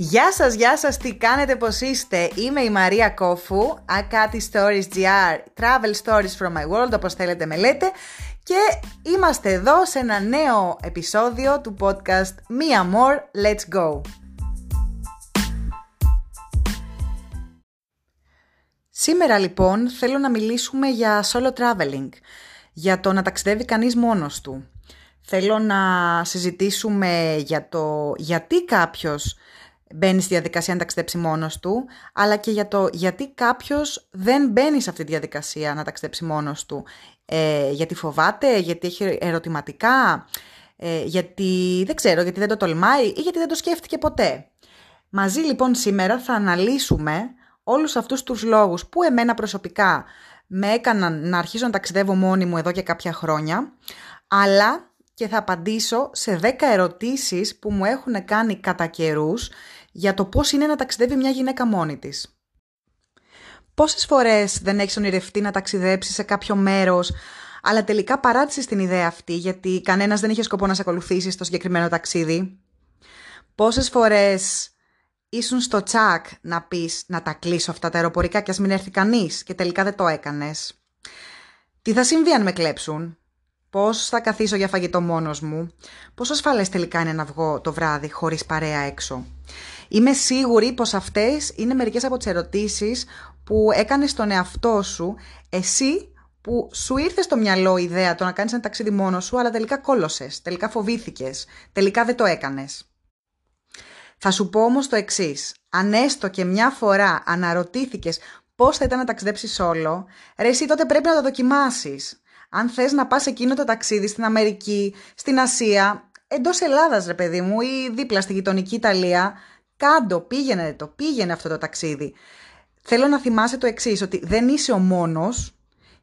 Γεια σας, γεια σας, τι κάνετε, πώς είστε; Είμαι η Μαρία Κόφου, Akati Stories GR, Travel Stories from my world, όπως θέλετε με λέτε. Και είμαστε εδώ σε ένα νέο επεισόδιο του podcast Mia More, Let's Go. Σήμερα λοιπόν θέλω να μιλήσουμε για solo traveling, για το να ταξιδεύει κανείς μόνος του. Θέλω να συζητήσουμε για το γιατί κάποιος μπαίνει στη διαδικασία να ταξιδέψει μόνος του, αλλά και για το γιατί κάποιος δεν μπαίνει σε αυτή τη διαδικασία να ταξιδέψει μόνος του. Ε, γιατί φοβάται, γιατί έχει ερωτηματικά, ε, γιατί δεν ξέρω, γιατί δεν το τολμάει ή γιατί δεν το σκέφτηκε ποτέ. Μαζί λοιπόν σήμερα θα αναλύσουμε όλους αυτούς τους λόγους που εμένα προσωπικά με έκαναν να αρχίσω να ταξιδεύω μόνη μου εδώ και κάποια χρόνια, αλλά και θα απαντήσω σε 10 ερωτήσεις που μου έχουν κάνει κατά καιρούς για το πώς είναι να ταξιδεύει μια γυναίκα μόνη της. Πόσες φορές δεν έχεις ονειρευτεί να ταξιδέψεις σε κάποιο μέρος, αλλά τελικά παράτησες την ιδέα αυτή γιατί κανένας δεν είχε σκοπό να σε ακολουθήσει στο συγκεκριμένο ταξίδι; Πόσες φορές ήσουν στο τσακ να πεις να τα κλείσω αυτά τα αεροπορικά και ας μην έρθει κανείς και τελικά δεν το έκανες; Τι θα συμβεί αν με κλέψουν; Πώς θα καθίσω για φαγητό μόνος μου; Πόσο ασφαλές τελικά είναι να βγω το βράδυ χωρίς παρέα έξω; Είμαι σίγουρη πως αυτές είναι μερικές από τις ερωτήσεις που έκανες στον εαυτό σου εσύ που σου ήρθε στο μυαλό η ιδέα το να κάνεις ένα ταξίδι μόνος σου αλλά τελικά κόλωσες, τελικά φοβήθηκες, τελικά δεν το έκανες. Θα σου πω όμως το εξής. Αν έστω και μια φορά αναρωτήθηκες πώς θα ήταν να ταξιδέψεις όλο, ρε εσύ τότε πρέπει να το δοκιμάσεις. Αν θες να πας εκείνο το ταξίδι στην Αμερική, στην Ασία, εντός Ελλάδας ρε παιδί μου ή δίπλα στη γειτονική Ιταλία, κάντο, πήγαινε το, πήγαινε αυτό το ταξίδι. Θέλω να θυμάσαι το εξής ότι δεν είσαι ο μόνος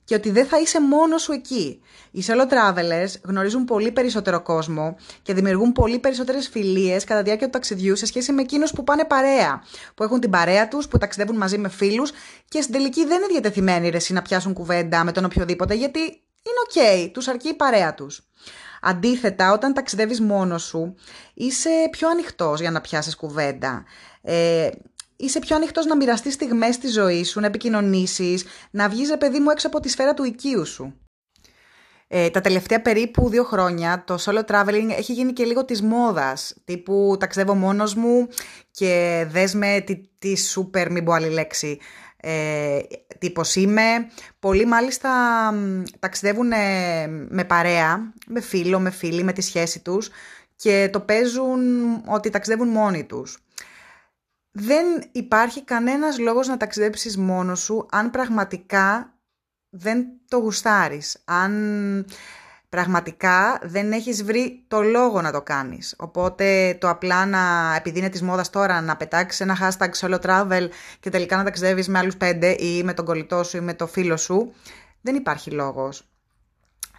και ότι δεν θα είσαι μόνος σου εκεί. Οι solo travelers γνωρίζουν πολύ περισσότερο κόσμο και δημιουργούν πολύ περισσότερες φιλίες κατά τη διάρκεια του ταξιδιού σε σχέση με εκείνους που πάνε παρέα, που έχουν την παρέα τους, που ταξιδεύουν μαζί με φίλους και στην τελική δεν είναι διατεθειμένοι ρε, να πιάσουν κουβέντα με τον οποιοδήποτε γιατί είναι οκ, τους αρκεί η παρέα τους. Αντίθετα, όταν ταξιδεύεις μόνος σου, είσαι πιο ανοιχτός για να πιάσεις κουβέντα. Ε, είσαι πιο ανοιχτός να μοιραστείς στιγμές τη ζωή σου, να επικοινωνήσεις, να βγεις, παιδί μου, έξω από τη σφαίρα του οικείου σου. Ε, τα τελευταία περίπου δύο χρόνια το solo traveling έχει γίνει και λίγο της μόδας, τύπου ταξιδεύω μόνος μου και δες με τη, τη σούπερ, μην πω άλλη λέξη, ε, τύπος είμαι. Πολλοί μάλιστα ταξιδεύουν ε, με παρέα, με φίλο, με φίλη, με τη σχέση τους και το παίζουν ότι ταξιδεύουν μόνοι τους. Δεν υπάρχει κανένας λόγος να ταξιδέψεις μόνος σου αν πραγματικά δεν το γουστάρεις. Αν πραγματικά δεν έχεις βρει το λόγο να το κάνεις. Οπότε το απλά να, επειδή είναι της μόδας τώρα, να πετάξεις ένα hashtag solo travel και τελικά να ταξιδεύεις με άλλους πέντε ή με τον κολλητό σου ή με το φίλο σου, δεν υπάρχει λόγος.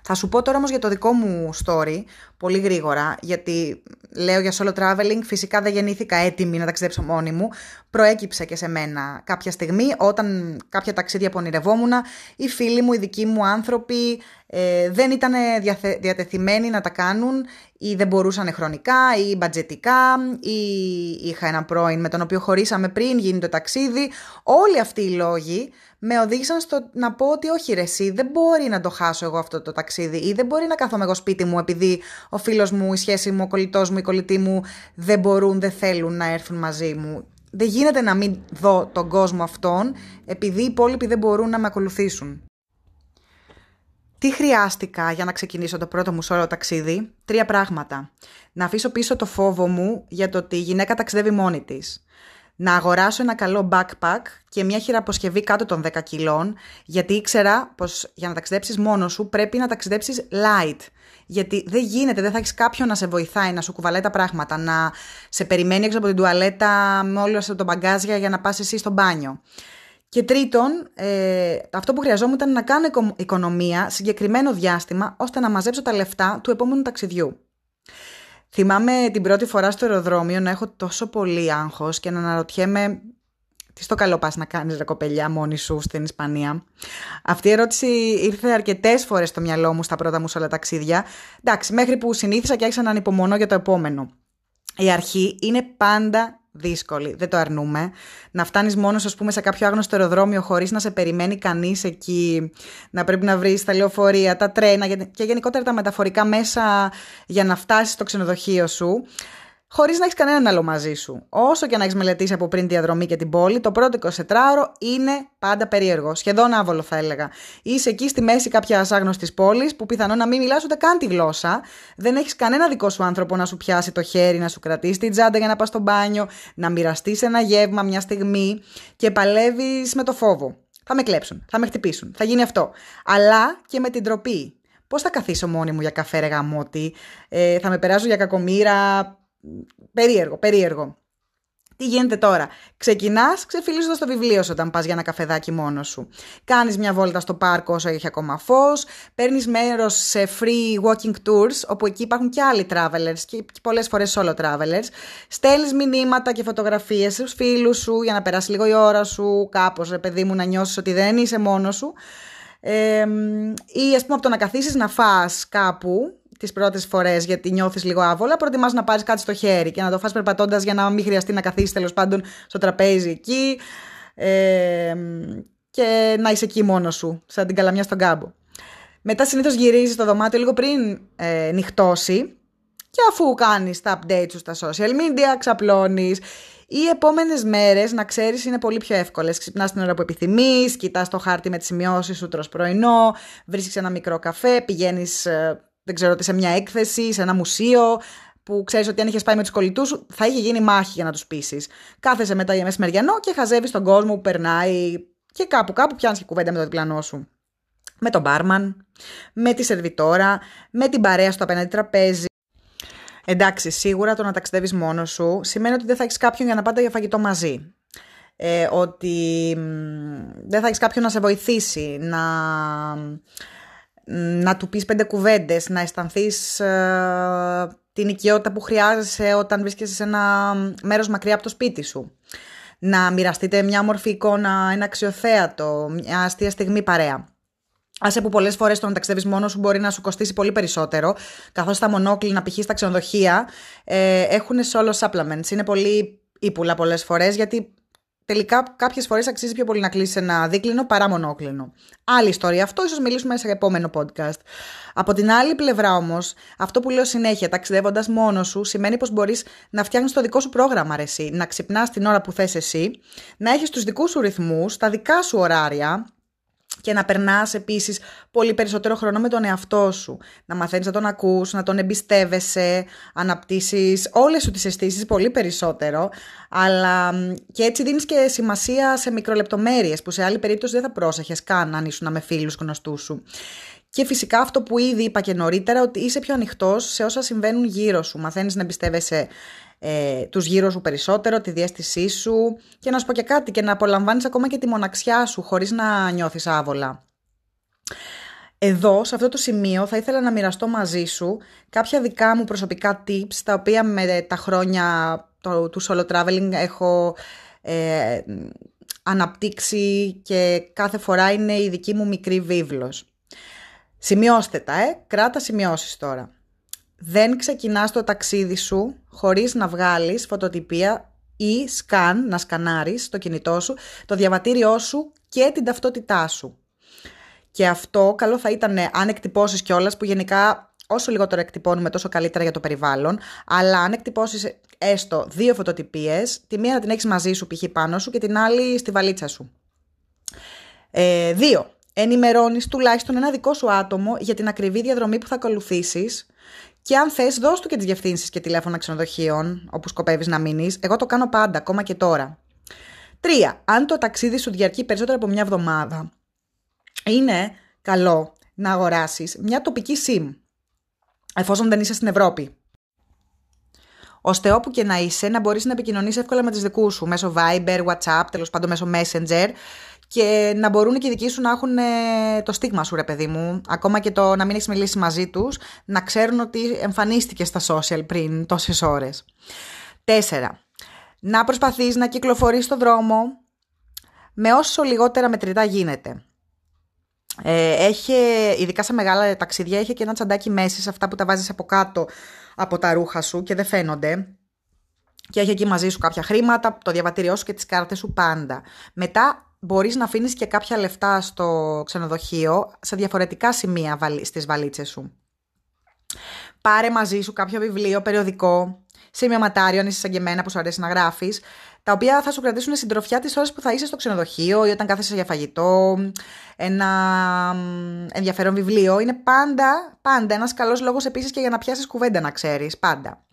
Θα σου πω τώρα όμως για το δικό μου story, πολύ γρήγορα, γιατί λέω για solo traveling, φυσικά δεν γεννήθηκα έτοιμη να ταξιδέψω μόνη μου. Προέκυψε και σε μένα κάποια στιγμή, όταν κάποια ταξίδια που ονειρευόμουν, οι φίλοι μου, οι δικοί μου άνθρωποι ε, δεν ήταν διατεθειμένοι να τα κάνουν ή δεν μπορούσαν χρονικά ή μπατζετικά ή είχα ένα πρώην με τον οποίο χωρίσαμε πριν γίνει το ταξίδι. Όλοι αυτοί οι λόγοι με οδήγησαν στο να πω ότι όχι ρε εσύ, δεν μπορεί να το χάσω εγώ αυτό το ταξίδι ή δεν μπορεί να καθόμαι εγώ σπίτι μου επειδή ο φίλος μου, η σχέση μου, ο κολλητός μου, η κολλητή μου δεν μπορούν, δεν θέλουν να έρθουν μαζί μου. Δεν γίνεται να μην δω τον κόσμο αυτόν επειδή οι υπόλοιποι δεν μπορούν να με ακολουθήσουν. Τι χρειάστηκα για να ξεκινήσω το πρώτο μου σώρο ταξίδι; Τρία πράγματα. Να αφήσω πίσω το φόβο μου για το ότι η γυναίκα ταξιδεύει μόνη της να αγοράσω ένα καλό backpack και μια χειραποσκευή κάτω των 10 κιλών, γιατί ήξερα πως για να ταξιδέψεις μόνος σου πρέπει να ταξιδέψεις light. Γιατί δεν γίνεται, δεν θα έχεις κάποιον να σε βοηθάει, να σου κουβαλάει τα πράγματα, να σε περιμένει έξω από την τουαλέτα με όλο αυτό το μπαγκάζια για να πας εσύ στο μπάνιο. Και τρίτον, ε, αυτό που χρειαζόμουν ήταν να κάνω οικονομία συγκεκριμένο διάστημα ώστε να μαζέψω τα λεφτά του επόμενου ταξιδιού. Θυμάμαι την πρώτη φορά στο αεροδρόμιο να έχω τόσο πολύ άγχος και να αναρωτιέμαι τι στο καλό πας να κάνεις ρε κοπελιά μόνη σου στην Ισπανία; Αυτή η ερώτηση ήρθε αρκετές φορές στο μυαλό μου στα πρώτα μου σε όλα ταξίδια. Εντάξει, μέχρι που συνήθισα και άρχισα να ανυπομονώ για το επόμενο. Η αρχή είναι πάντα δύσκολη, δεν το αρνούμε. Να φτάνεις μόνος, ας πούμε, σε κάποιο άγνωστο αεροδρόμιο χωρίς να σε περιμένει κανείς εκεί, να πρέπει να βρεις τα λεωφορεία, τα τρένα και γενικότερα τα μεταφορικά μέσα για να φτάσεις στο ξενοδοχείο σου χωρίς να έχεις κανέναν άλλο μαζί σου. Όσο και να έχεις μελετήσει από πριν τη διαδρομή και την πόλη, το πρώτο 24ωρο είναι πάντα περίεργο. Σχεδόν άβολο, θα έλεγα. Είσαι εκεί στη μέση κάποια άγνωστης πόλης που πιθανόν να μην μιλάς ούτε καν τη γλώσσα. Δεν έχεις κανένα δικό σου άνθρωπο να σου πιάσει το χέρι, να σου κρατήσει την τσάντα για να πας στο μπάνιο, να μοιραστείς ένα γεύμα μια στιγμή και παλεύεις με το φόβο. Θα με κλέψουν, θα με χτυπήσουν, θα γίνει αυτό. Αλλά και με την τροπή. Πώς θα καθίσω μόνη μου για καφέ, ρε ε, θα με περάσω για κακομήρα, περίεργο, περίεργο. Τι γίνεται τώρα; Ξεκινάς ξεφυλίζοντας το βιβλίο σου όταν πας για ένα καφεδάκι μόνος σου. Κάνεις μια βόλτα στο πάρκο όσο έχει ακόμα φως. Παίρνεις μέρος σε free walking tours, όπου εκεί υπάρχουν και άλλοι travelers και πολλές φορές solo travelers. Στέλνεις μηνύματα και φωτογραφίες στους φίλους σου για να περάσεις λίγο η ώρα σου, κάπως ρε παιδί μου, να νιώσεις ότι δεν είσαι μόνος σου. Ε, ή ας πούμε από το να καθίσεις να φας κάπου τις πρώτες φορές γιατί νιώθεις λίγο άβολα, προτιμάς να πάρεις κάτι στο χέρι και να το φας περπατώντας για να μην χρειαστεί να καθίσεις τέλος πάντων στο τραπέζι εκεί ε, και να είσαι εκεί μόνος σου, σαν την καλαμιά στον κάμπο. Μετά συνήθως γυρίζεις στο δωμάτιο λίγο πριν ε, νυχτώσει και αφού κάνεις τα updates σου στα social media, ξαπλώνεις. Οι επόμενες μέρες, να ξέρεις, είναι πολύ πιο εύκολες. Ξυπνάς την ώρα που επιθυμείς, κοιτάς το χάρτη με τις σημειώσεις σου, τρως πρωινό, βρίσκεις ένα μικρό καφέ, πηγαίνεις ε, δεν ξέρω ότι σε μια έκθεση, σε ένα μουσείο, που ξέρεις ότι αν είχες πάει με τους κολλητούς σου, θα είχε γίνει μάχη για να τους πείσεις. Κάθεσαι μετά για μεσημεριανό και χαζεύεις τον κόσμο που περνάει και κάπου κάπου πιάνεις και κουβέντα με τον διπλανό σου. Με τον μπάρμαν, με τη σερβιτόρα, με την παρέα στο απέναντι τραπέζι. Εντάξει, σίγουρα το να ταξιδεύεις μόνος σου σημαίνει ότι δεν θα έχεις κάποιον για να πάτε για φαγητό μαζί. Ε, ότι δεν θα έχεις κάποιον να σε βοηθήσει, να να του πεις πέντε κουβέντες, να αισθανθείς ε, την οικειότητα που χρειάζεσαι όταν βρίσκεσαι σε ένα μέρος μακριά από το σπίτι σου. Να μοιραστείτε μια μορφή εικόνα, ένα αξιοθέατο, μια αστεία στιγμή παρέα. Άσε που πολλές φορές το να ταξιδεύεις μόνος σου μπορεί να σου κοστίσει πολύ περισσότερο, καθώς τα μονόκλινα π.χ. στα ξενοδοχεία ε, έχουν solo supplements. Είναι πολύ ύπουλα πολλές φορές γιατί τελικά κάποιες φορές αξίζει πιο πολύ να κλείσεις ένα δίκλινο παρά μονόκλινο. Άλλη ιστορία. Αυτό ίσως μιλήσουμε σε επόμενο podcast. Από την άλλη πλευρά όμως, αυτό που λέω συνέχεια, ταξιδεύοντας μόνος σου, σημαίνει πως μπορείς να φτιάχνεις το δικό σου πρόγραμμα, αρεσί, να ξυπνάς την ώρα που θες εσύ, να έχεις τους δικούς σου ρυθμούς, τα δικά σου ωράρια, και να περνάς επίσης πολύ περισσότερο χρόνο με τον εαυτό σου. Να μαθαίνεις να τον ακούς, να τον εμπιστεύεσαι, αναπτύσσεις όλες σου τις αισθήσεις πολύ περισσότερο. Αλλά και έτσι δίνεις και σημασία σε μικρολεπτομέρειες που σε άλλη περίπτωση δεν θα πρόσεχες καν αν ήσουν με φίλους γνωστούς σου. Και φυσικά αυτό που ήδη είπα και νωρίτερα, ότι είσαι πιο ανοιχτός σε όσα συμβαίνουν γύρω σου. Μαθαίνεις να εμπιστεύεσαι ε, τους γύρω σου περισσότερο, τη διέστησή σου και να σου πω και κάτι και να απολαμβάνεις ακόμα και τη μοναξιά σου χωρίς να νιώθεις άβολα. Εδώ, σε αυτό το σημείο, θα ήθελα να μοιραστώ μαζί σου κάποια δικά μου προσωπικά tips, τα οποία με τα χρόνια το, του solo traveling έχω ε, αναπτύξει και κάθε φορά είναι η δική μου μικρή βίβλος. Σημειώστε τα, ε. Κράτα σημειώσεις τώρα δεν ξεκινάς το ταξίδι σου χωρίς να βγάλεις φωτοτυπία ή σκαν, να σκανάρεις το κινητό σου, το διαβατήριό σου και την ταυτότητά σου. Και αυτό καλό θα ήταν αν εκτυπώσεις κιόλας που γενικά όσο λιγότερο εκτυπώνουμε τόσο καλύτερα για το περιβάλλον, αλλά αν εκτυπώσεις έστω δύο φωτοτυπίες, τη μία να την έχεις μαζί σου π.χ. πάνω σου και την άλλη στη βαλίτσα σου. Ε, δύο, ενημερώνεις τουλάχιστον ένα δικό σου άτομο για την ακριβή διαδρομή που θα ακολουθήσεις και αν θες, δώσ' του και τις διευθύνσεις και τηλέφωνα ξενοδοχείων όπου σκοπεύεις να μείνεις. Εγώ το κάνω πάντα, ακόμα και τώρα. Τρία. Αν το ταξίδι σου διαρκεί περισσότερο από μια εβδομάδα, είναι καλό να αγοράσεις μια τοπική SIM, εφόσον δεν είσαι στην Ευρώπη. Ώστε όπου και να είσαι να μπορείς να επικοινωνήσει εύκολα με του δικούς σου μέσω Viber, WhatsApp, τέλος πάντων μέσω Messenger και να μπορούν και οι δικοί σου να έχουν ε, το στίγμα σου, ρε παιδί μου. Ακόμα και το να μην έχεις μιλήσει μαζί τους, να ξέρουν ότι εμφανίστηκε στα social πριν τόσες ώρες. Τέσσερα. Να προσπαθείς να κυκλοφορείς στον δρόμο με όσο λιγότερα μετρητά γίνεται. Ε, έχει, ειδικά σε μεγάλα ταξίδια, έχει και ένα τσαντάκι μέση σε αυτά που τα βάζεις από κάτω από τα ρούχα σου και δεν φαίνονται. και έχει εκεί μαζί σου κάποια χρήματα, το διαβατήριό σου και τις κάρτες σου πάντα. Μετά μπορείς να αφήνεις και κάποια λεφτά στο ξενοδοχείο σε διαφορετικά σημεία στις βαλίτσες σου. Πάρε μαζί σου κάποιο βιβλίο, περιοδικό, σημειωματάριο, αν είσαι σαν και εμένα που σου αρέσει να γράφεις, τα οποία θα σου κρατήσουν συντροφιά τις ώρες που θα είσαι στο ξενοδοχείο ή όταν κάθεσαι για φαγητό. Ένα ενδιαφέρον βιβλίο. Είναι πάντα, πάντα ένας καλός λόγος επίσης και για να πιάσεις κουβέντα, να ξέρεις. Πάντα.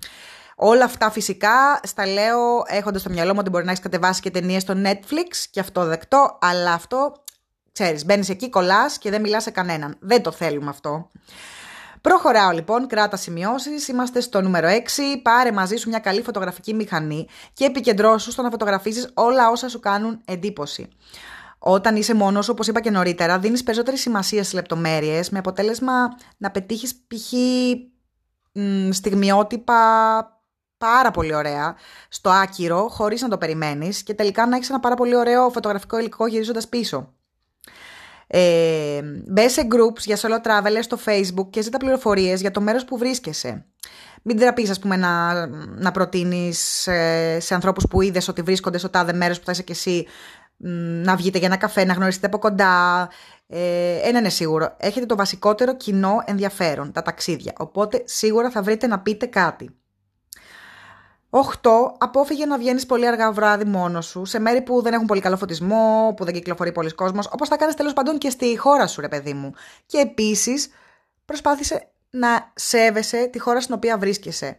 Όλα αυτά φυσικά στα λέω έχοντας στο μυαλό μου ότι μπορεί να έχεις κατεβάσει και ταινίες στο Netflix και αυτό δεκτό, αλλά αυτό ξέρεις, μπαίνεις εκεί, κολλάς και δεν μιλάς σε κανέναν. Δεν το θέλουμε αυτό. Προχωράω λοιπόν, κράτα σημειώσεις. Είμαστε στο νούμερο 6. Πάρε μαζί σου μια καλή φωτογραφική μηχανή και επικεντρώσου στο να φωτογραφίζεις όλα όσα σου κάνουν εντύπωση. Όταν είσαι μόνος σου, όπως είπα και νωρίτερα, δίνεις περισσότερη σημασία στις λεπτομέρειες, με αποτέλεσμα να πετύχεις π.χ. στιγμιότυπα πάρα πολύ ωραία στο άκυρο, χωρίς να το περιμένεις και τελικά να έχεις ένα πάρα πολύ ωραίο φωτογραφικό υλικό γυρίζοντας πίσω. Ε, μπες σε groups για solo travelers στο facebook και ζήτα πληροφορίες για το μέρος που βρίσκεσαι. Μην τραπείς ας πούμε να, να προτείνεις ε, σε ανθρώπους που είδες ότι βρίσκονται στο τάδε μέρος που θα είσαι και εσύ να βγείτε για ένα καφέ, να γνωριστείτε από κοντά. Ε, ένα είναι σίγουρο. Έχετε το βασικότερο κοινό ενδιαφέρον, τα ταξίδια. Οπότε σίγουρα θα βρείτε να πείτε κάτι. 8. Απόφυγε να βγαίνεις πολύ αργά βράδυ μόνος σου, σε μέρη που δεν έχουν πολύ καλό φωτισμό, που δεν κυκλοφορεί πολλοί κόσμος, όπως θα κάνεις τέλος πάντων και στη χώρα σου, ρε παιδί μου. Και επίσης, προσπάθησε να σέβεσαι τη χώρα στην οποία βρίσκεσαι.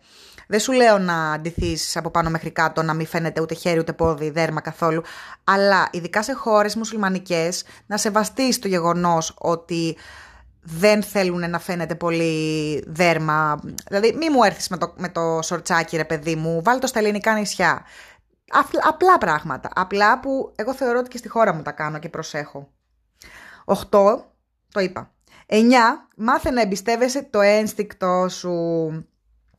Δεν σου λέω να αντιθεί από πάνω μέχρι κάτω, να μην φαίνεται ούτε χέρι ούτε πόδι, δέρμα καθόλου. Αλλά ειδικά σε χώρες μουσουλμανικές, να σεβαστείς το γεγονός ότι δεν θέλουν να φαίνεται πολύ δέρμα. Δηλαδή, μη μου έρθεις με το, με το σορτσάκι, ρε παιδί μου, βάλει το στα ελληνικά νησιά. απλά πράγματα. Απλά που εγώ θεωρώ ότι και στη χώρα μου τα κάνω και προσέχω. 8. Το είπα. 9. Μάθε να εμπιστεύεσαι το ένστικτό σου.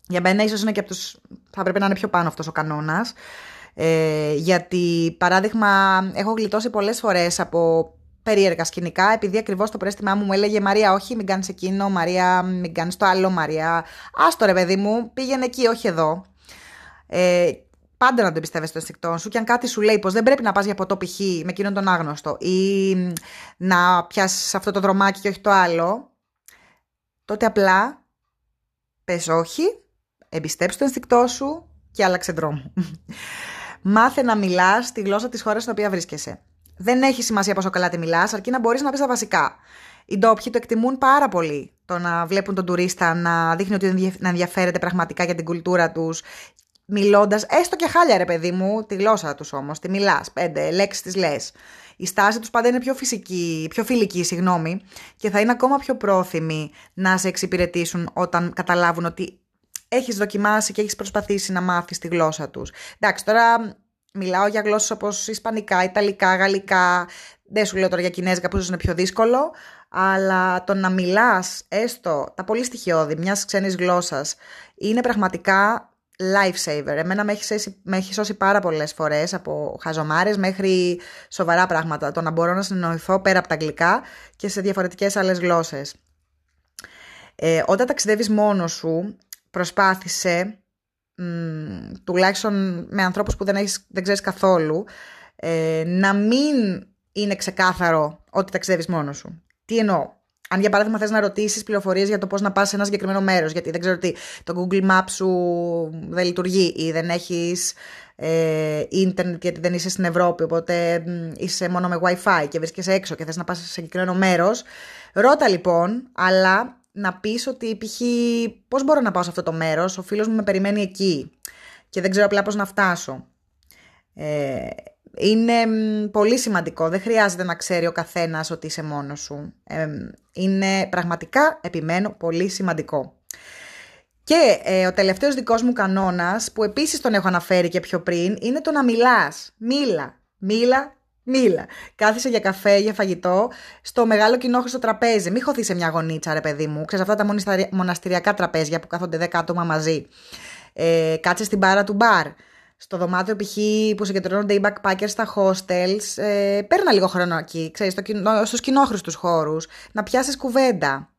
Για μένα ίσως είναι και από τους... Θα πρέπει να είναι πιο πάνω αυτός ο κανόνας. Ε, γιατί, παράδειγμα, έχω γλιτώσει πολλές φορές από περίεργα σκηνικά, επειδή ακριβώς το πρέστημά μου μου έλεγε Μαρία, όχι, μην κάνεις εκείνο, Μαρία, μην κάνεις το άλλο, Μαρία. Άστο ρε, παιδί μου, πήγαινε εκεί, όχι εδώ. Ε, πάντα να το εμπιστεύεσαι το ενστικτό σου και αν κάτι σου λέει πως δεν πρέπει να πας για ποτό π.χ. με εκείνον τον άγνωστο ή να πιάσεις αυτό το δρομάκι και όχι το άλλο, τότε απλά πες όχι, εμπιστέψει το ενστικτό σου και άλλαξε δρόμο. Μάθε να μιλάς τη γλώσσα της χώρας στην οποία βρίσκεσαι. Δεν έχει σημασία πόσο καλά τη μιλάς, αρκεί να μπορείς να πεις τα βασικά. Οι ντόπιοι το εκτιμούν πάρα πολύ το να βλέπουν τον τουρίστα να δείχνει ότι να ενδιαφέρεται πραγματικά για την κουλτούρα τους, μιλώντας, έστω και χάλια ρε παιδί μου, τη γλώσσα τους όμως, τη μιλάς, πέντε λέξεις τη λες. Η στάση τους πάντα είναι πιο φυσική, πιο φιλική, συγγνώμη, και θα είναι ακόμα πιο πρόθυμοι να σε εξυπηρετήσουν όταν καταλάβουν ότι έχεις δοκιμάσει και έχεις προσπαθήσει να μάθεις τη γλώσσα τους. Εντάξει, τώρα Μιλάω για γλώσσες όπως Ισπανικά, Ιταλικά, Γαλλικά, δεν σου λέω τώρα για Κινέζικα που ίσως είναι πιο δύσκολο, αλλά το να μιλάς έστω τα πολύ στοιχειώδη μιας ξένης γλώσσας είναι πραγματικά lifesaver. Εμένα με έχεις, σώσει, με έχεις σώσει πάρα πολλές φορές από χαζομάρες μέχρι σοβαρά πράγματα. Το να μπορώ να συνεννοηθώ πέρα από τα αγγλικά και σε διαφορετικές άλλες γλώσσες. Ε, όταν ταξιδεύεις μόνος σου, προσπάθησε τουλάχιστον με ανθρώπους που δεν, έχεις, δεν ξέρεις καθόλου, ε, να μην είναι ξεκάθαρο ότι ταξιδεύεις μόνος σου. Τι εννοώ; Αν για παράδειγμα θες να ρωτήσεις πληροφορίες για το πώς να πας σε ένα συγκεκριμένο μέρος, γιατί δεν ξέρω τι, το Google Maps σου δεν λειτουργεί ή δεν έχεις ε, ίντερνετ γιατί δεν είσαι στην Ευρώπη, οπότε είσαι μόνο με Wi-Fi και βρίσκεσαι έξω και θες να πας σε συγκεκριμένο μέρος, ρώτα λοιπόν, αλλά να πεις ότι π.χ. πώς μπορώ να πάω σε αυτό το μέρος, ο φίλος μου με περιμένει εκεί και δεν ξέρω απλά πώς να φτάσω. Ε, είναι πολύ σημαντικό, δεν χρειάζεται να ξέρει ο καθένας ότι είσαι μόνος σου. Ε, είναι πραγματικά, επιμένω, πολύ σημαντικό. Και ε, ο τελευταίος δικός μου κανόνας, που επίσης τον έχω αναφέρει και πιο πριν, είναι το να μιλάς. Μίλα, μίλα Μίλα. Κάθισε για καφέ, για φαγητό, στο μεγάλο κοινόχρηστο τραπέζι. Μην χωθείς σε μια γωνίτσα, ρε παιδί μου. Ξέρεις αυτά τα μοναστηριακά τραπέζια που κάθονται 10 άτομα μαζί. Ε, κάτσε στην μπάρα του μπαρ. Στο δωμάτιο π.χ. που συγκεντρώνονται οι backpackers στα hostels. Ε, παίρνα λίγο χρόνο εκεί, ξέρεις, στο, στους κοινόχρηστους χώρους. Να πιάσεις κουβέντα.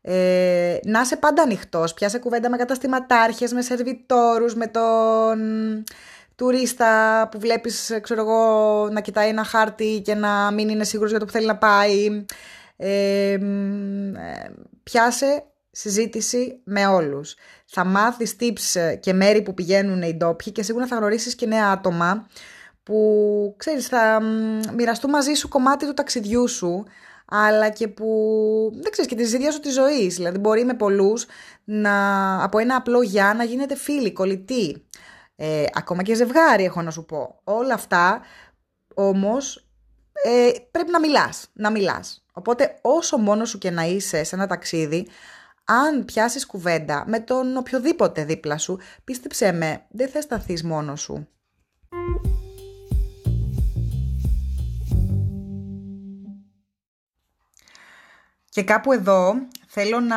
Ε, να είσαι πάντα ανοιχτός. Πιάσε κουβέντα με καταστηματάρχες, με σερβιτόρους, με τον τουρίστα που βλέπεις, ξέρω εγώ, να κοιτάει ένα χάρτη και να μην είναι σίγουρος για το που θέλει να πάει. Ε, ε, πιάσε συζήτηση με όλους. Θα μάθεις tips και μέρη που πηγαίνουν οι ντόπιοι και σίγουρα θα γνωρίσεις και νέα άτομα που, ξέρεις, θα μοιραστούν μαζί σου κομμάτι του ταξιδιού σου αλλά και που, δεν ξέρεις, και της ίδιας σου της ζωής. Δηλαδή μπορεί με πολλούς να, από ένα απλό γεια να γίνεται φίλοι, κολλητοί. Ε, ακόμα και ζευγάρι έχω να σου πω. Όλα αυτά όμως ε, πρέπει να μιλάς, να μιλάς. Οπότε όσο μόνος σου και να είσαι σε ένα ταξίδι, αν πιάσεις κουβέντα με τον οποιοδήποτε δίπλα σου, πίστεψέ με, δεν θα σταθείς μόνος σου. Και κάπου εδώ θέλω να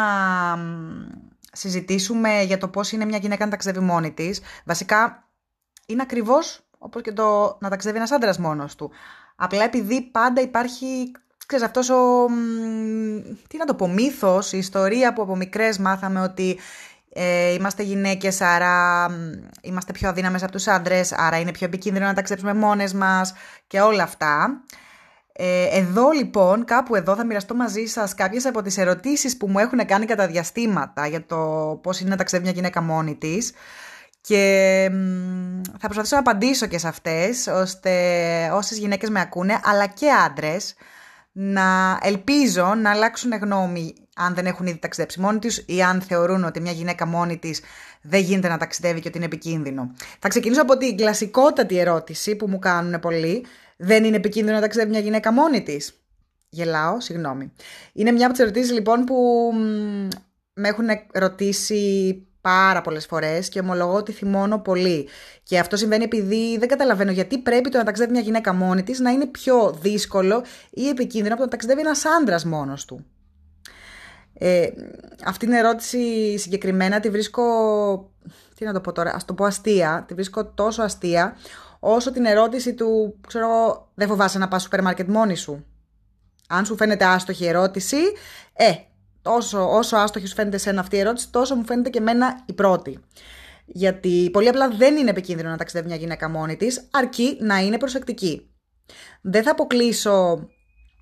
συζητήσουμε για το πώς είναι μια γυναίκα να ταξιδεύει μόνη της. Βασικά είναι ακριβώς όπως και το να ταξιδεύει ένας άντρας μόνος του. Απλά επειδή πάντα υπάρχει ξέρεις, αυτός ο, τι να το πω, μύθος, η ιστορία που από μικρές μάθαμε ότι ε, είμαστε γυναίκες, άρα είμαστε πιο αδύναμες από τους άντρες, άρα είναι πιο επικίνδυνο να ταξιδέψουμε μόνες μας και όλα αυτά. Ε, εδώ λοιπόν, κάπου εδώ θα μοιραστώ μαζί σας κάποιες από τις ερωτήσεις που μου έχουν κάνει κατά διαστήματα για το πώς είναι να ταξιδεύει μια γυναίκα μόνη της και θα προσπαθήσω να απαντήσω και σε αυτές ώστε όσες γυναίκες με ακούνε αλλά και άντρες να ελπίζω να αλλάξουν γνώμη αν δεν έχουν ήδη ταξιδέψει μόνοι τους ή αν θεωρούν ότι μια γυναίκα μόνη της δεν γίνεται να ταξιδεύει και ότι είναι επικίνδυνο. Θα ξεκινήσω από την κλασικότατη ερώτηση που μου κάνουν πολλοί. Δεν είναι επικίνδυνο να ταξιδεύει μια γυναίκα μόνη της. Γελάω, συγγνώμη. Είναι μια από τις ερωτήσεις λοιπόν που με έχουν ρωτήσει πάρα πολλές φορές και ομολογώ ότι θυμώνω πολύ. Και αυτό συμβαίνει επειδή δεν καταλαβαίνω γιατί πρέπει το να ταξιδεύει μια γυναίκα μόνη της να είναι πιο δύσκολο ή επικίνδυνο από το να ταξιδεύει ένας άντρας μόνος του. Ε, αυτή την ερώτηση συγκεκριμένα τη βρίσκω, τι να το πω τώρα, ας το πω αστεία, τη βρίσκω τόσο αστεία όσο την ερώτηση του, ξέρω δεν φοβάσαι να πας σούπερ μάρκετ μόνη σου. Αν σου φαίνεται άστοχη ερώτηση, ε, τόσο, όσο άστοχη σου φαίνεται σε αυτή η ερώτηση, τόσο μου φαίνεται και εμένα η πρώτη. Γιατί πολύ απλά δεν είναι επικίνδυνο να ταξιδεύει μια γυναίκα μόνη της, αρκεί να είναι προσεκτική. Δεν θα αποκλείσω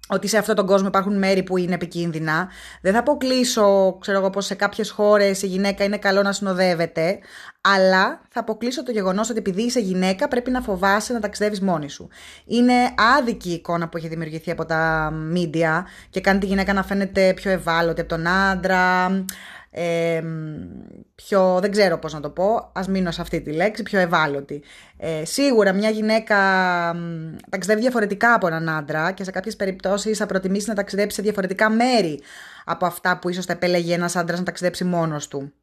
ότι σε αυτόν τον κόσμο υπάρχουν μέρη που είναι επικίνδυνα. Δεν θα αποκλείσω, ξέρω εγώ, πως σε κάποιες χώρες η γυναίκα είναι καλό να συνοδεύεται, αλλά θα αποκλείσω το γεγονός ότι επειδή είσαι γυναίκα πρέπει να φοβάσαι να ταξιδεύεις μόνη σου. Είναι άδικη η εικόνα που έχει δημιουργηθεί από τα μίντια και κάνει τη γυναίκα να φαίνεται πιο ευάλωτη από τον άντρα, ε, πιο, δεν ξέρω πώς να το πω, ας μείνω σε αυτή τη λέξη, πιο ευάλωτη. Ε, σίγουρα μια γυναίκα ταξιδεύει διαφορετικά από έναν άντρα και σε κάποιες περιπτώσεις θα προτιμήσει να ταξιδέψει σε διαφορετικά μέρη από αυτά που ίσως θα επέλεγε ένας άντρας να ταξιδέψει μόνος του.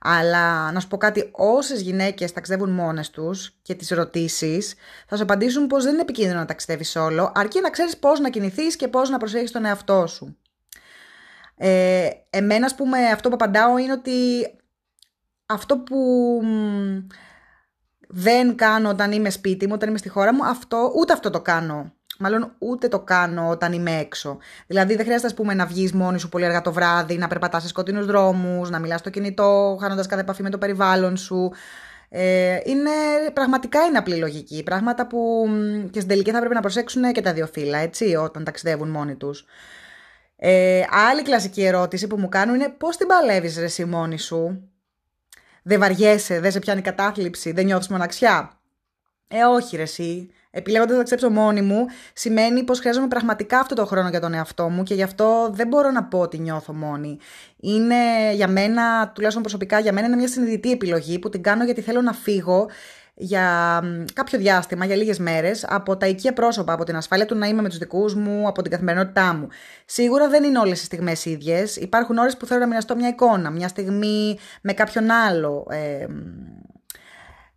Αλλά να σου πω κάτι, όσες γυναίκες ταξιδεύουν μόνες τους και τις ρωτήσεις, θα σου απαντήσουν πως δεν είναι επικίνδυνο να ταξιδεύεις όλο, αρκεί να ξέρεις πώς να κινηθείς και πώς να προσέχεις τον εαυτό σου. Ε, εμένα, ας πούμε, αυτό που απαντάω είναι ότι αυτό που δεν κάνω όταν είμαι σπίτι μου, όταν είμαι στη χώρα μου, αυτό, ούτε αυτό το κάνω. Μάλλον ούτε το κάνω όταν είμαι έξω. Δηλαδή δεν χρειάζεται ας πούμε, να βγεις μόνη σου πολύ αργά το βράδυ, να περπατάς σε σκοτεινούς δρόμους, να μιλάς στο κινητό, χάνοντας κάθε επαφή με το περιβάλλον σου. Ε, είναι, πραγματικά είναι απλή λογική. Πράγματα που και στην τελική θα πρέπει να προσέξουν και τα δύο φύλλα, έτσι, όταν ταξιδεύουν μόνοι τους. Ε, άλλη κλασική ερώτηση που μου κάνουν είναι πώς την παλεύεις ρε εσύ μόνη σου; Δεν βαριέσαι, δεν σε πιάνει κατάθλιψη, δεν νιώθεις μοναξιά; Ε, όχι ρε εσύ. Επιλέγοντας να ξέψω μόνη μου σημαίνει πως χρειάζομαι πραγματικά αυτό το χρόνο για τον εαυτό μου και γι' αυτό δεν μπορώ να πω ότι νιώθω μόνη. Είναι για μένα, τουλάχιστον προσωπικά για μένα είναι μια συνειδητή επιλογή που την κάνω γιατί θέλω να φύγω για κάποιο διάστημα, για λίγες μέρες, από τα οικία πρόσωπα, από την ασφάλεια του να είμαι με τους δικούς μου, από την καθημερινότητά μου. Σίγουρα δεν είναι όλες οι στιγμές ίδιες. Υπάρχουν ώρες που θέλω να μοιραστώ μια εικόνα, μια στιγμή με κάποιον άλλο, ε,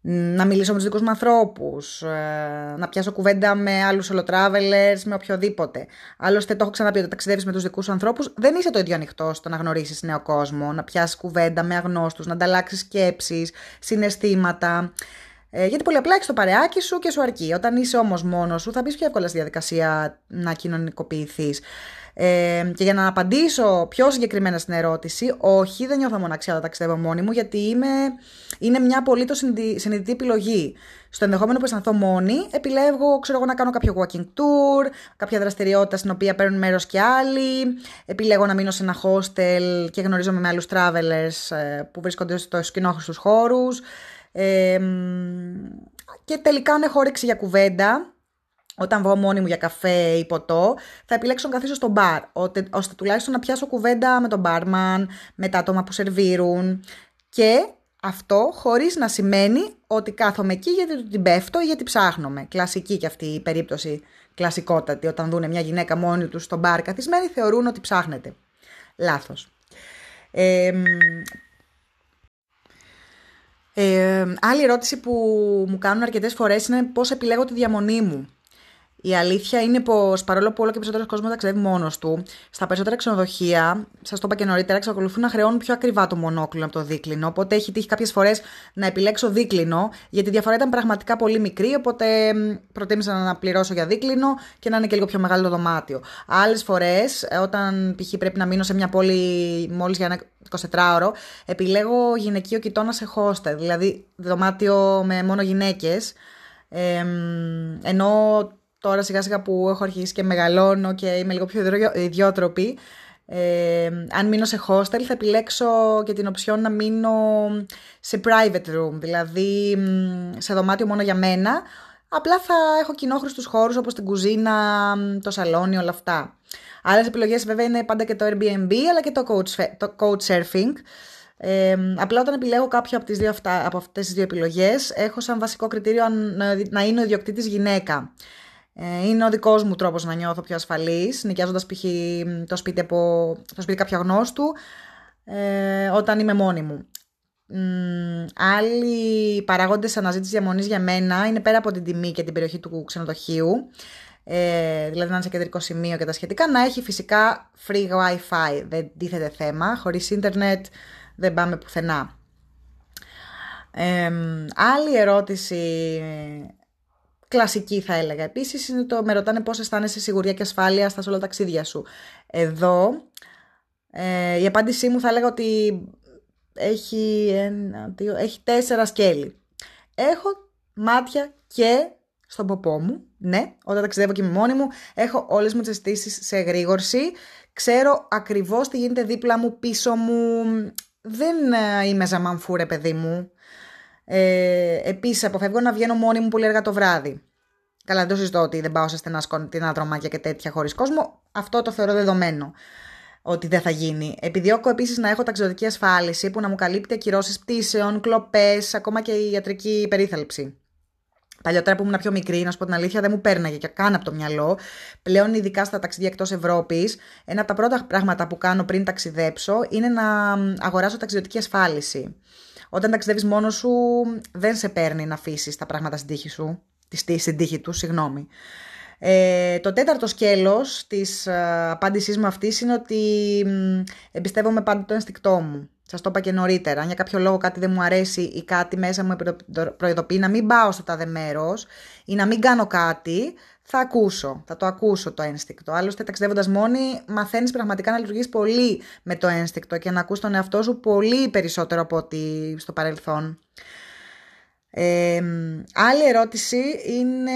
να μιλήσω με τους δικούς μου ανθρώπους, ε, να πιάσω κουβέντα με άλλους travelers, με οποιοδήποτε. Άλλωστε το έχω ξαναπεί ότι ταξιδεύεις με τους δικούς σου ανθρώπους, δεν είσαι το ίδιο ανοιχτό στο να γνωρίσεις νέο κόσμο, να πιάσεις κουβέντα με αγνώστους, να ανταλλάξεις σκέψεις, συναισθήματα. Ε, γιατί πολύ απλά έχεις το παρεάκι σου και σου αρκεί. Όταν είσαι όμως μόνος σου, θα μπεις πιο εύκολα στη διαδικασία να κοινωνικοποιηθείς. Ε, και για να απαντήσω πιο συγκεκριμένα στην ερώτηση, όχι, δεν νιώθω μοναξιά όταν ταξιδεύω μόνη μου, γιατί είμαι, είναι μια απολύτω συνειδητή επιλογή. Στο ενδεχόμενο που αισθανθώ μόνη, επιλέγω ξέρω εγώ, να κάνω κάποιο walking tour, κάποια δραστηριότητα στην οποία παίρνουν μέρος και άλλοι. Επιλέγω να μείνω σε ένα hostel και γνωρίζομαι με άλλους travelers ε, που βρίσκονται στο σκηνόχρηστου χώρους. Ε, και τελικά, αν έχω όρεξη για κουβέντα, όταν βγω μόνη μου για καφέ ή ποτό, θα επιλέξω να καθίσω στο μπαρ, ώστε τουλάχιστον να πιάσω κουβέντα με τον μπάρμαν, με τα άτομα που σερβίρουν και αυτό χωρίς να σημαίνει ότι κάθομαι εκεί γιατί την πέφτω ή γιατί ψάχνομαι. Κλασική και αυτή η περίπτωση, κλασικότατη, όταν δουν μια γυναίκα μόνη του στο μπαρ καθισμένη θεωρούν ότι ψάχνεται. Λάθος. Ε, ε, άλλη ερώτηση που μου κάνουν αρκετές φορές είναι πώς επιλέγω τη διαμονή μου. Η αλήθεια είναι πως παρόλο που όλο και περισσότερος κόσμος ταξιδεύει μόνος του, στα περισσότερα ξενοδοχεία, σας το είπα και νωρίτερα, εξακολουθούν να χρεώνουν πιο ακριβά το μονόκλινο από το δίκλινο. Οπότε έχει τύχει κάποιες φορές να επιλέξω δίκλινο, γιατί η διαφορά ήταν πραγματικά πολύ μικρή. Οπότε προτίμησα να πληρώσω για δίκλινο και να είναι και λίγο πιο μεγάλο το δωμάτιο. Άλλες φορές, ε, όταν π.χ. πρέπει να μείνω σε μια πόλη μόλις για ένα 24ωρο, επιλέγω γυναικείο κοιτώνα σε hostel, δηλαδή δωμάτιο με μόνο γυναίκες. Ε, ενώ τώρα σιγά σιγά που έχω αρχίσει και μεγαλώνω και είμαι λίγο πιο ιδιότροπη, ε, αν μείνω σε hostel θα επιλέξω και την οψιόν να μείνω σε private room, δηλαδή σε δωμάτιο μόνο για μένα. Απλά θα έχω κοινόχρηστους χώρους όπως την κουζίνα, το σαλόνι, όλα αυτά. Άλλες επιλογές βέβαια είναι πάντα και το Airbnb αλλά και το coach, το coach surfing. Ε, απλά όταν επιλέγω κάποιο από, τις δύο αυτά, από αυτές τις δύο επιλογές έχω σαν βασικό κριτήριο να είναι ο ιδιοκτήτης γυναίκα. Ε, είναι ο δικός μου τρόπος να νιώθω πιο ασφαλής, νοικιάζοντας π.χ. το σπίτι, από, το σπίτι κάποια γνώστου, ε, όταν είμαι μόνη μου. Mm, άλλοι παράγοντες αναζήτησης διαμονής για μένα είναι πέρα από την τιμή και την περιοχή του ξενοδοχείου, ε, δηλαδή να είναι σε κεντρικό σημείο και τα σχετικά, να έχει φυσικά free wifi, δεν τίθεται θέμα, χωρίς ίντερνετ δεν πάμε πουθενά. Ε, άλλη ερώτηση κλασική θα έλεγα. Επίσης είναι το με ρωτάνε πώς αισθάνεσαι σιγουριά και ασφάλεια στα όλα ταξίδια σου. Εδώ ε, η απάντησή μου θα έλεγα ότι έχει, ένα, δύο, έχει τέσσερα σκέλη. Έχω μάτια και στον ποπό μου, ναι, όταν ταξιδεύω και με μόνη μου, έχω όλες μου τις αισθήσεις σε εγρήγορση, ξέρω ακριβώς τι γίνεται δίπλα μου, πίσω μου, δεν ε, είμαι ζαμανφούρε παιδί μου, ε, Επίσης, αποφεύγω να βγαίνω μόνη μου πολύ αργά το βράδυ. Καλά, δεν το συζητώ ότι δεν πάω σε στενά σκοτεινά δρομάκια και τέτοια χωρίς κόσμο. Αυτό το θεωρώ δεδομένο ότι δεν θα γίνει. Επιδιώκω επίσης να έχω ταξιδιωτική ασφάλιση που να μου καλύπτει ακυρώσεις πτήσεων, κλοπές, ακόμα και η ιατρική περίθαλψη. Παλιότερα που ήμουν πιο μικρή, να σου πω την αλήθεια, δεν μου πέρναγε και καν από το μυαλό. Πλέον, ειδικά στα ταξίδια εκτός Ευρώπης, ένα από τα πρώτα πράγματα που κάνω πριν ταξιδέψω είναι να αγοράσω ταξιδιωτική ασφάλιση. Όταν ταξιδεύεις μόνος σου, δεν σε παίρνει να αφήσεις τα πράγματα στην τύχη σου. Στην τύχη του, συγγνώμη. Ε, το τέταρτο σκέλος της ε, απάντησής μου αυτής είναι ότι εμπιστεύομαι πάντα το ένστικτό μου. Σας το είπα και νωρίτερα. Αν για κάποιο λόγο κάτι δεν μου αρέσει ή κάτι μέσα μου προειδοποιεί να μην πάω στο τάδε μέρος ή να μην κάνω κάτι, θα ακούσω, θα το ακούσω το ένστικτο. Άλλωστε, ταξιδεύοντας μόνη, μαθαίνεις πραγματικά να λειτουργείς πολύ με το ένστικτο και να ακούς τον εαυτό σου πολύ περισσότερο από ό,τι στο παρελθόν. Ε, άλλη ερώτηση είναι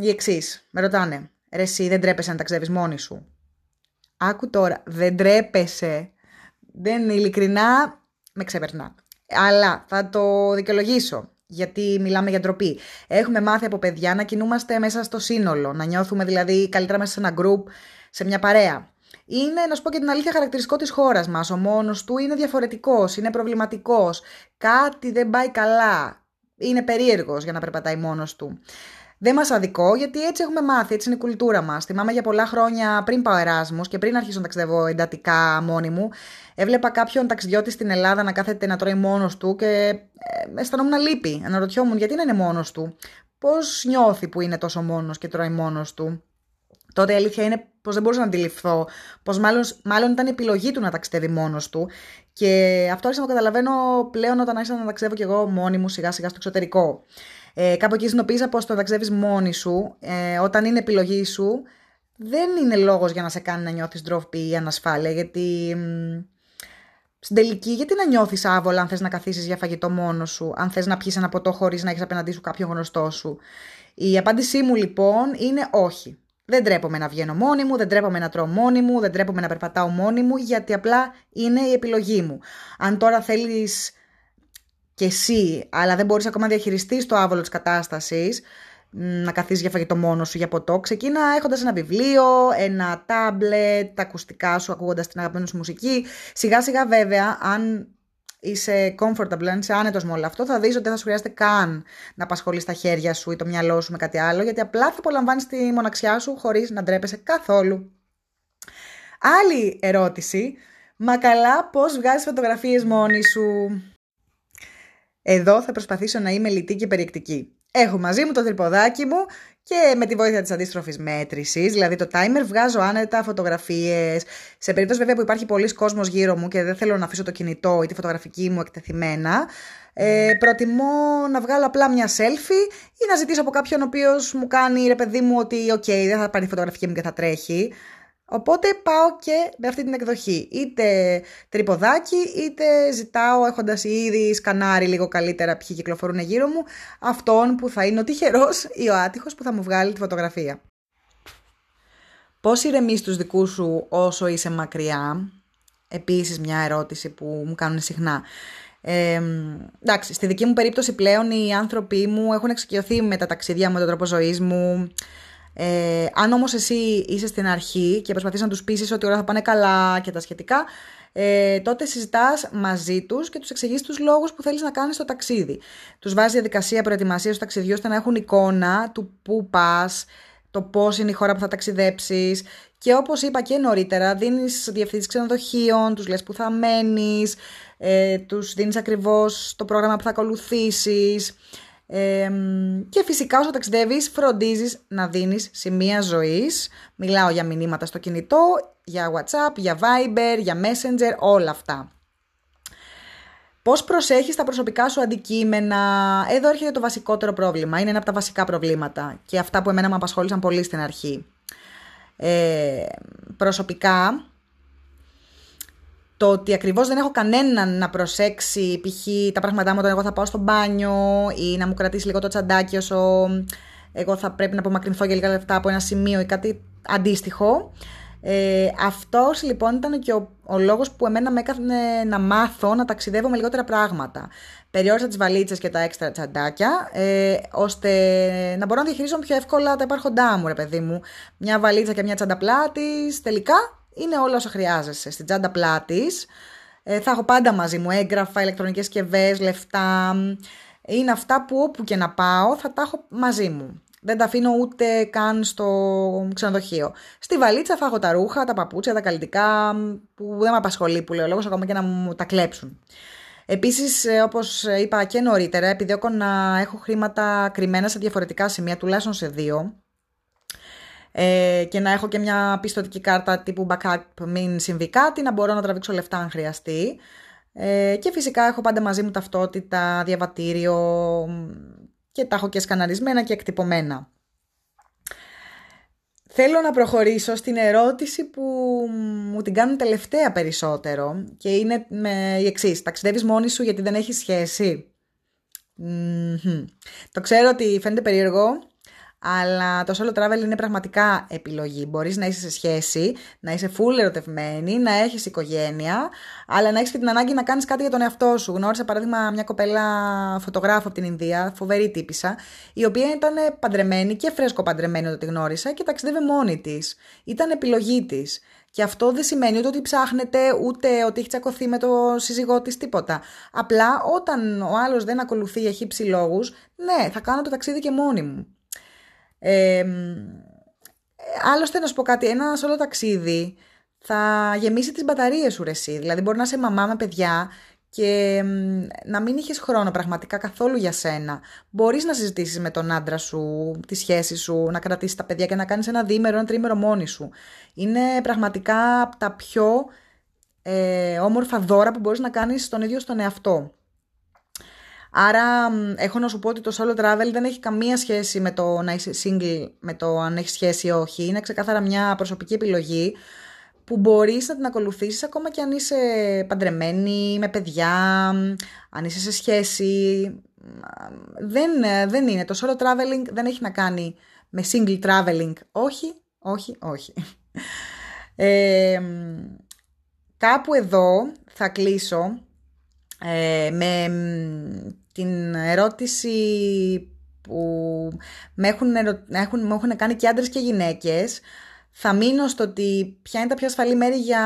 η εξής. Με ρωτάνε, ρε εσύ δεν τρέπεσαι να ταξιδεύεις μόνη σου; Άκου τώρα, δεν τρέπεσαι. Δεν ειλικρινά με ξεπερνά. Αλλά θα το δικαιολογήσω γιατί μιλάμε για ντροπή. Έχουμε μάθει από παιδιά να κινούμαστε μέσα στο σύνολο, να νιώθουμε δηλαδή καλύτερα μέσα σε ένα group, σε μια παρέα. Είναι, να σου πω και την αλήθεια, χαρακτηριστικό της χώρας μας. Ο μόνος του είναι διαφορετικός, είναι προβληματικός. Κάτι δεν πάει καλά. Είναι περίεργος για να περπατάει μόνος του. Δεν μας αδικό, γιατί έτσι έχουμε μάθει, έτσι είναι η κουλτούρα μας. Θυμάμαι για πολλά χρόνια πριν πάω Εράσμους και πριν αρχίσω να ταξιδεύω εντατικά μόνη μου, έβλεπα κάποιον ταξιδιώτη στην Ελλάδα να κάθεται να τρώει μόνος του και ε, αισθανόμουν λύπη. Αναρωτιόμουν γιατί να είναι μόνος του; Πώς νιώθει που είναι τόσο μόνος και τρώει μόνος του; τότε η αλήθεια είναι πως δεν μπορούσα να αντιληφθώ, πως μάλλον, μάλλον ήταν επιλογή του να ταξιδεύει μόνος του. Και αυτό άρχισα να το καταλαβαίνω πλέον όταν άρχισα να ταξιδεύω κι εγώ μόνη μου σιγά σιγά στο εξωτερικό. Ε, κάπου εκεί συνειδητοποίησα πως το ταξιδεύει μόνη σου, ε, όταν είναι επιλογή σου, δεν είναι λόγος για να σε κάνει να νιώθεις ντροπή ή ανασφάλεια, γιατί. Στην τελική, γιατί να νιώθεις άβολα αν θες να καθίσεις για φαγητό μόνος σου, αν θες να πιεις ένα ποτό χωρίς να έχεις απέναντί σου κάποιον γνωστό σου. Η απάντησή μου λοιπόν είναι όχι. Δεν τρέπομαι να βγαίνω μόνη μου, δεν τρέπομαι να τρώω μόνη μου, δεν τρέπομαι να περπατάω μόνη μου, γιατί απλά είναι η επιλογή μου. Αν τώρα θέλεις και εσύ, αλλά δεν μπορείς ακόμα να διαχειριστείς το άβολο της κατάστασης, να καθίσεις για φαγητό μόνος σου για ποτό, ξεκίνα έχοντας ένα βιβλίο, ένα τάμπλετ, τα ακουστικά σου, ακούγοντας την αγαπημένη σου μουσική. Σιγά σιγά βέβαια, αν είσαι comfortable, αν είσαι άνετος με όλο αυτό, θα δεις ότι δεν θα σου χρειάζεται καν να απασχολείς τα χέρια σου ή το μυαλό σου με κάτι άλλο, γιατί απλά θα απολαμβάνεις τη μοναξιά σου χωρίς να ντρέπεσαι καθόλου. Άλλη ερώτηση. Μα καλά, πώς βγάζεις φωτογραφίες μόνη σου; Εδώ θα προσπαθήσω να είμαι λιτή και περιεκτική. Έχω μαζί μου το τρυποδάκι μου και με τη βοήθεια της αντίστροφης μέτρησης, δηλαδή το timer, βγάζω άνετα φωτογραφίες. Σε περίπτωση βέβαια που υπάρχει πολλοί κόσμος γύρω μου και δεν θέλω να αφήσω το κινητό ή τη φωτογραφική μου εκτεθειμένα, ε, προτιμώ να βγάλω απλά μια selfie ή να ζητήσω από κάποιον ο οποίος μου κάνει ρε παιδί μου ότι, OK, δεν θα πάρει φωτογραφική μου και θα τρέχει. Οπότε πάω και με αυτή την εκδοχή. Είτε τρυποδάκι, είτε ζητάω έχοντας ήδη σκανάρει λίγο καλύτερα ποιοι κυκλοφορούν γύρω μου, αυτόν που θα είναι ο τυχερός ή ο άτυχος που θα μου βγάλει τη φωτογραφία. Πώς ηρεμείς τους δικούς σου όσο είσαι μακριά, επίσης μια ερώτηση που μου κάνουν συχνά. Ε, εντάξει, στη δική μου περίπτωση πλέον οι άνθρωποι μου έχουν εξοικειωθεί με τα ταξίδια μου, με τον τρόπο ζωής μου, ε, αν όμως εσύ είσαι στην αρχή και προσπαθείς να τους πείσεις ότι όλα θα πάνε καλά και τα σχετικά, ε, τότε συζητάς μαζί τους και τους εξηγείς τους λόγους που θέλεις να κάνεις το ταξίδι. Τους βάζεις διαδικασία προετοιμασίας του ταξιδιού ώστε να έχουν εικόνα του πού πας, το πώς είναι η χώρα που θα ταξιδέψεις και όπως είπα και νωρίτερα δίνεις διευθύνσεις ξενοδοχείων, τους λες που θα μένεις, ε, τους δίνεις ακριβώς το πρόγραμμα που θα ακολουθήσεις, και φυσικά όσο ταξιδεύεις φροντίζεις να δίνεις σημεία ζωής. Μιλάω για μηνύματα στο κινητό, για WhatsApp, για Viber, για Messenger, όλα αυτά. Πώς προσέχεις τα προσωπικά σου αντικείμενα; Εδώ έρχεται το βασικότερο πρόβλημα. Είναι ένα από τα βασικά προβλήματα και αυτά που εμένα με απασχόλησαν πολύ στην αρχή. Ε, προσωπικά το ότι ακριβώς δεν έχω κανέναν να προσέξει π.χ. τα πράγματά μου όταν εγώ θα πάω στο μπάνιο ή να μου κρατήσει λίγο το τσαντάκι όσο εγώ θα πρέπει να απομακρυνθώ για λίγα λεφτά από ένα σημείο ή κάτι αντίστοιχο. Ε, αυτός λοιπόν ήταν και ο, ο λόγος που εμένα με έκανε να μάθω να ταξιδεύω με λιγότερα πράγματα. Περιόρισα τις βαλίτσες και τα έξτρα τσαντάκια, ε, ώστε να μπορώ να διαχειρίζω πιο εύκολα τα υπάρχοντά μου, ρε παιδί μου. Μια βαλίτσα και μια τσάντα πλάτης, τελικά είναι όλα όσα χρειάζεσαι. Στην τσάντα πλάτης ε, θα έχω πάντα μαζί μου έγγραφα, ηλεκτρονικές συσκευές, λεφτά. Είναι αυτά που όπου και να πάω θα τα έχω μαζί μου. Δεν τα αφήνω ούτε καν στο ξενοδοχείο. Στη βαλίτσα θα έχω τα ρούχα, τα παπούτσια, τα καλλιτικά που δεν με απασχολεί που λέω λόγος ακόμα και να μου τα κλέψουν. Επίσης, ε, όπως είπα και νωρίτερα, επιδιώκω να έχω χρήματα κρυμμένα σε διαφορετικά σημεία, τουλάχιστον σε δύο, ε, και να έχω και μια πιστοτική κάρτα τύπου backup μην συμβεί κάτι, να μπορώ να τραβήξω λεφτά αν χρειαστεί. Ε, και φυσικά έχω πάντα μαζί μου ταυτότητα, διαβατήριο και τα έχω και σκαναρισμένα και εκτυπωμένα. Θέλω να προχωρήσω στην ερώτηση που μου την κάνουν τελευταία περισσότερο και είναι με η εξής. Ταξιδεύεις μόνη σου γιατί δεν έχεις σχέση; Το ξέρω ότι φαίνεται περίεργο, αλλά το solo travel είναι πραγματικά επιλογή. Μπορείς να είσαι σε σχέση, να είσαι full ερωτευμένη, να έχεις οικογένεια, αλλά να έχεις και την ανάγκη να κάνεις κάτι για τον εαυτό σου. Γνώρισα παράδειγμα μια κοπέλα φωτογράφο από την Ινδία, φοβερή τύπησα, η οποία ήταν παντρεμένη και φρέσκο παντρεμένη όταν τη γνώρισα και ταξιδεύε μόνη της. Ήταν επιλογή της. Και αυτό δεν σημαίνει ούτε ότι ψάχνεται, ούτε ότι έχει τσακωθεί με το σύζυγό της, τίποτα. Απλά όταν ο άλλος δεν ακολουθεί για χύψη λόγους, ναι, θα κάνω το ταξίδι και μόνη μου. Ε, άλλωστε να σου πω κάτι, ένα όλο ταξίδι θα γεμίσει τις μπαταρίες σου ρε εσύ. Δηλαδή μπορεί να είσαι μαμά με παιδιά και να μην είχες χρόνο πραγματικά καθόλου για σένα. Μπορείς να συζητήσεις με τον άντρα σου, τη σχέση σου, να κρατήσεις τα παιδιά και να κάνεις ένα διήμερο, ένα τρίμερο μόνη σου. Είναι πραγματικά από τα πιο ε, όμορφα δώρα που μπορείς να κάνεις στον ίδιο στον εαυτό. Άρα έχω να σου πω ότι το solo travel δεν έχει καμία σχέση με το να είσαι single, με το αν έχεις σχέση ή όχι. Είναι ξεκάθαρα μια προσωπική επιλογή που μπορείς να την ακολουθήσεις ακόμα και αν είσαι παντρεμένη, με παιδιά, αν είσαι σε σχέση. Δεν, δεν είναι. Το solo traveling δεν έχει να κάνει με single traveling. Όχι, όχι, όχι. Ε, κάπου εδώ θα κλείσω ε, με την ερώτηση που με έχουν, έχουν, με έχουν κάνει και άντρες και γυναίκες θα μείνω στο ότι ποια είναι τα πιο ασφαλή μέρη για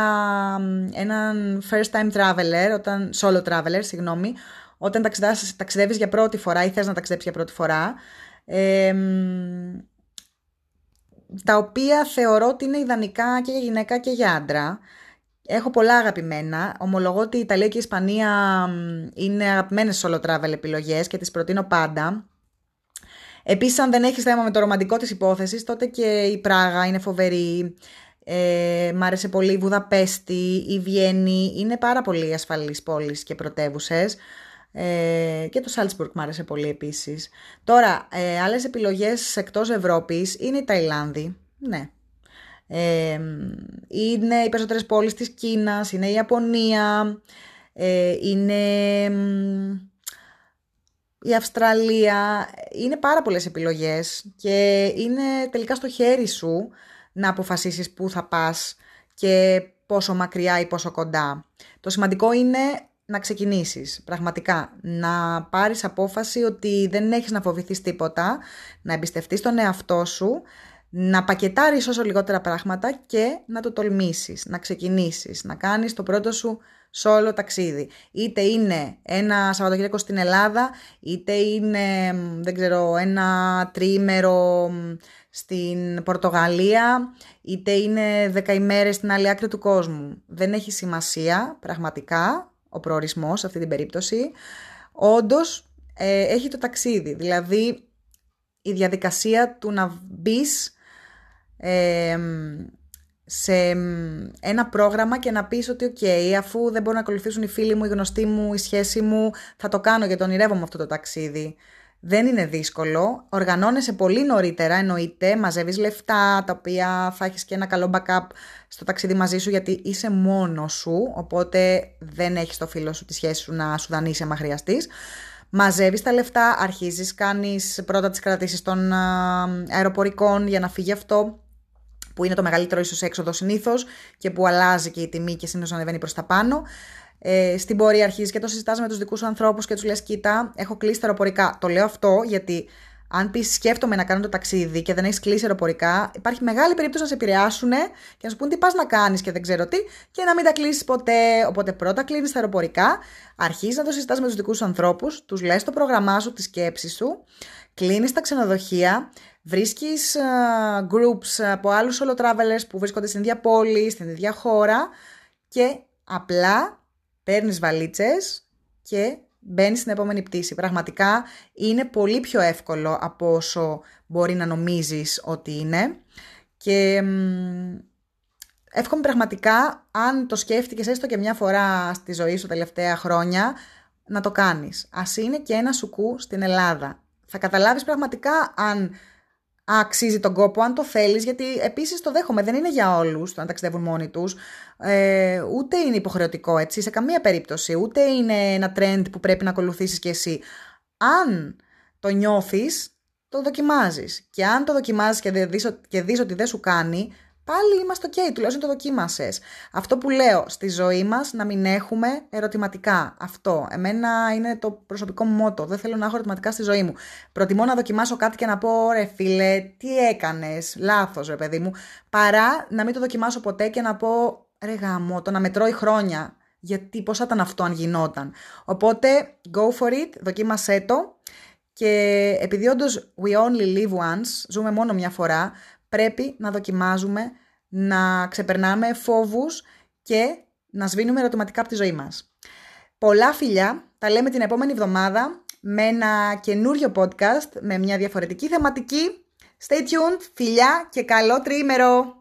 έναν first time traveler, όταν, solo traveler, συγγνώμη, όταν ταξιδεύεις για πρώτη φορά ή θες να ταξιδέψεις για πρώτη φορά, τα οποία θεωρώ ότι είναι ιδανικά και για γυναίκα και για άντρα. Έχω πολλά αγαπημένα. Ομολογώ ότι η Ιταλία και η Ισπανία είναι αγαπημένες solo travel επιλογές και τις προτείνω πάντα. Επίσης, αν δεν έχεις θέμα με το ρομαντικό της υπόθεσης, τότε και η Πράγα είναι φοβερή. Ε, μ' άρεσε πολύ η Βουδαπέστη, η Βιέννη. Είναι πάρα πολύ ασφαλείς πόλεις και πρωτεύουσες. Ε, και το Σάλτσμπουργκ μ' άρεσε πολύ επίσης. Τώρα, ε, άλλες επιλογές εκτός Ευρώπης είναι η Ταϊλάνδη. Ναι, ε, είναι οι περισσότερες πόλεις της Κίνας, είναι η Ιαπωνία, ε, είναι η Αυστραλία. Είναι πάρα πολλές επιλογές και είναι τελικά στο χέρι σου να αποφασίσεις πού θα πας και πόσο μακριά ή πόσο κοντά. Το σημαντικό είναι να ξεκινήσεις, πραγματικά, να πάρεις απόφαση ότι δεν έχεις να φοβηθείς τίποτα, να εμπιστευτείς τον εαυτό σου, να πακετάρεις όσο λιγότερα πράγματα και να το τολμήσεις, να ξεκινήσεις, να κάνεις το πρώτο σου solo ταξίδι. Είτε είναι ένα Σαββατοκύριακο στην Ελλάδα, είτε είναι, δεν ξέρω, ένα τριήμερο στην Πορτογαλία, είτε είναι δέκα ημέρες στην άλλη άκρη του κόσμου. Δεν έχει σημασία, πραγματικά, ο προορισμός σε αυτή την περίπτωση. Όντως, ε, έχει το ταξίδι, δηλαδή η διαδικασία του να μπεις σε ένα πρόγραμμα και να πεις ότι οκ, αφού δεν μπορούν να ακολουθήσουν οι φίλοι μου, οι γνωστοί μου, η σχέση μου, θα το κάνω γιατί ονειρεύομαι αυτό το ταξίδι. Δεν είναι δύσκολο. Οργανώνεσαι πολύ νωρίτερα, εννοείται. Μαζεύεις λεφτά, τα οποία θα έχεις και ένα καλό backup στο ταξίδι μαζί σου, γιατί είσαι μόνος σου. Οπότε δεν έχεις το φίλο σου, τη σχέση σου να σου δανείσει άμα χρειαστείς. Μαζεύεις τα λεφτά, αρχίζεις, κάνεις πρώτα τις κρατήσεις των αεροπορικών για να φύγει αυτό που είναι το μεγαλύτερο ίσως έξοδο συνήθως και που αλλάζει και η τιμή και συνήθως ανεβαίνει προς τα πάνω. Ε, στην πορεία αρχίζει και το συζητάς με τους δικούς σου ανθρώπους και τους λες: Κοίτα, έχω κλείσει τα αεροπορικά. Το λέω αυτό γιατί αν πεις σκέφτομαι να κάνω το ταξίδι και δεν έχεις κλείσει αεροπορικά, υπάρχει μεγάλη περίπτωση να σε επηρεάσουν και να σου πούν τι πας να κάνεις και δεν ξέρω τι και να μην τα κλείσεις ποτέ. Οπότε πρώτα κλείνεις τα αεροπορικά, αρχίζεις να το συζητάς με τους δικούς σου ανθρώπους, τους λες το πρόγραμμά σου, τη σκέψη σου, κλείνεις τα ξενοδοχεία Βρίσκεις uh, groups από άλλους solo travelers που βρίσκονται στην ίδια πόλη, στην ίδια χώρα και απλά παίρνεις βαλίτσες και μπαίνεις στην επόμενη πτήση. Πραγματικά είναι πολύ πιο εύκολο από όσο μπορεί να νομίζεις ότι είναι και εύχομαι πραγματικά αν το σκέφτηκες έστω και μια φορά στη ζωή σου τα τελευταία χρόνια να το κάνεις. Ας είναι και ένα σουκού στην Ελλάδα. Θα καταλάβεις πραγματικά αν αξίζει τον κόπο αν το θέλεις, γιατί επίσης το δέχομαι, δεν είναι για όλους το να ταξιδεύουν μόνοι τους, ε, ούτε είναι υποχρεωτικό έτσι, σε καμία περίπτωση, ούτε είναι ένα trend που πρέπει να ακολουθήσεις κι εσύ. Αν το νιώθεις, το δοκιμάζεις. Και αν το δοκιμάζεις και δεις, και δεις ότι δεν σου κάνει, πάλι είμαστε ok, τουλάχιστον το δοκίμασες. Αυτό που λέω στη ζωή μας να μην έχουμε ερωτηματικά. Αυτό. Εμένα είναι το προσωπικό μου μότο. Δεν θέλω να έχω ερωτηματικά στη ζωή μου. Προτιμώ να δοκιμάσω κάτι και να πω ρε φίλε, τι έκανες, λάθος ρε παιδί μου, παρά να μην το δοκιμάσω ποτέ και να πω ρε γάμο, το να μετρώει χρόνια. Γιατί πώς θα ήταν αυτό αν γινόταν. Οπότε, go for it, δοκίμασέ το. Και επειδή όντως we only live once, ζούμε μόνο μια φορά, πρέπει να δοκιμάζουμε, να ξεπερνάμε φόβους και να σβήνουμε ερωτηματικά από τη ζωή μας. Πολλά φιλιά, τα λέμε την επόμενη εβδομάδα με ένα καινούριο podcast με μια διαφορετική θεματική. Stay tuned, φιλιά και καλό τριήμερο!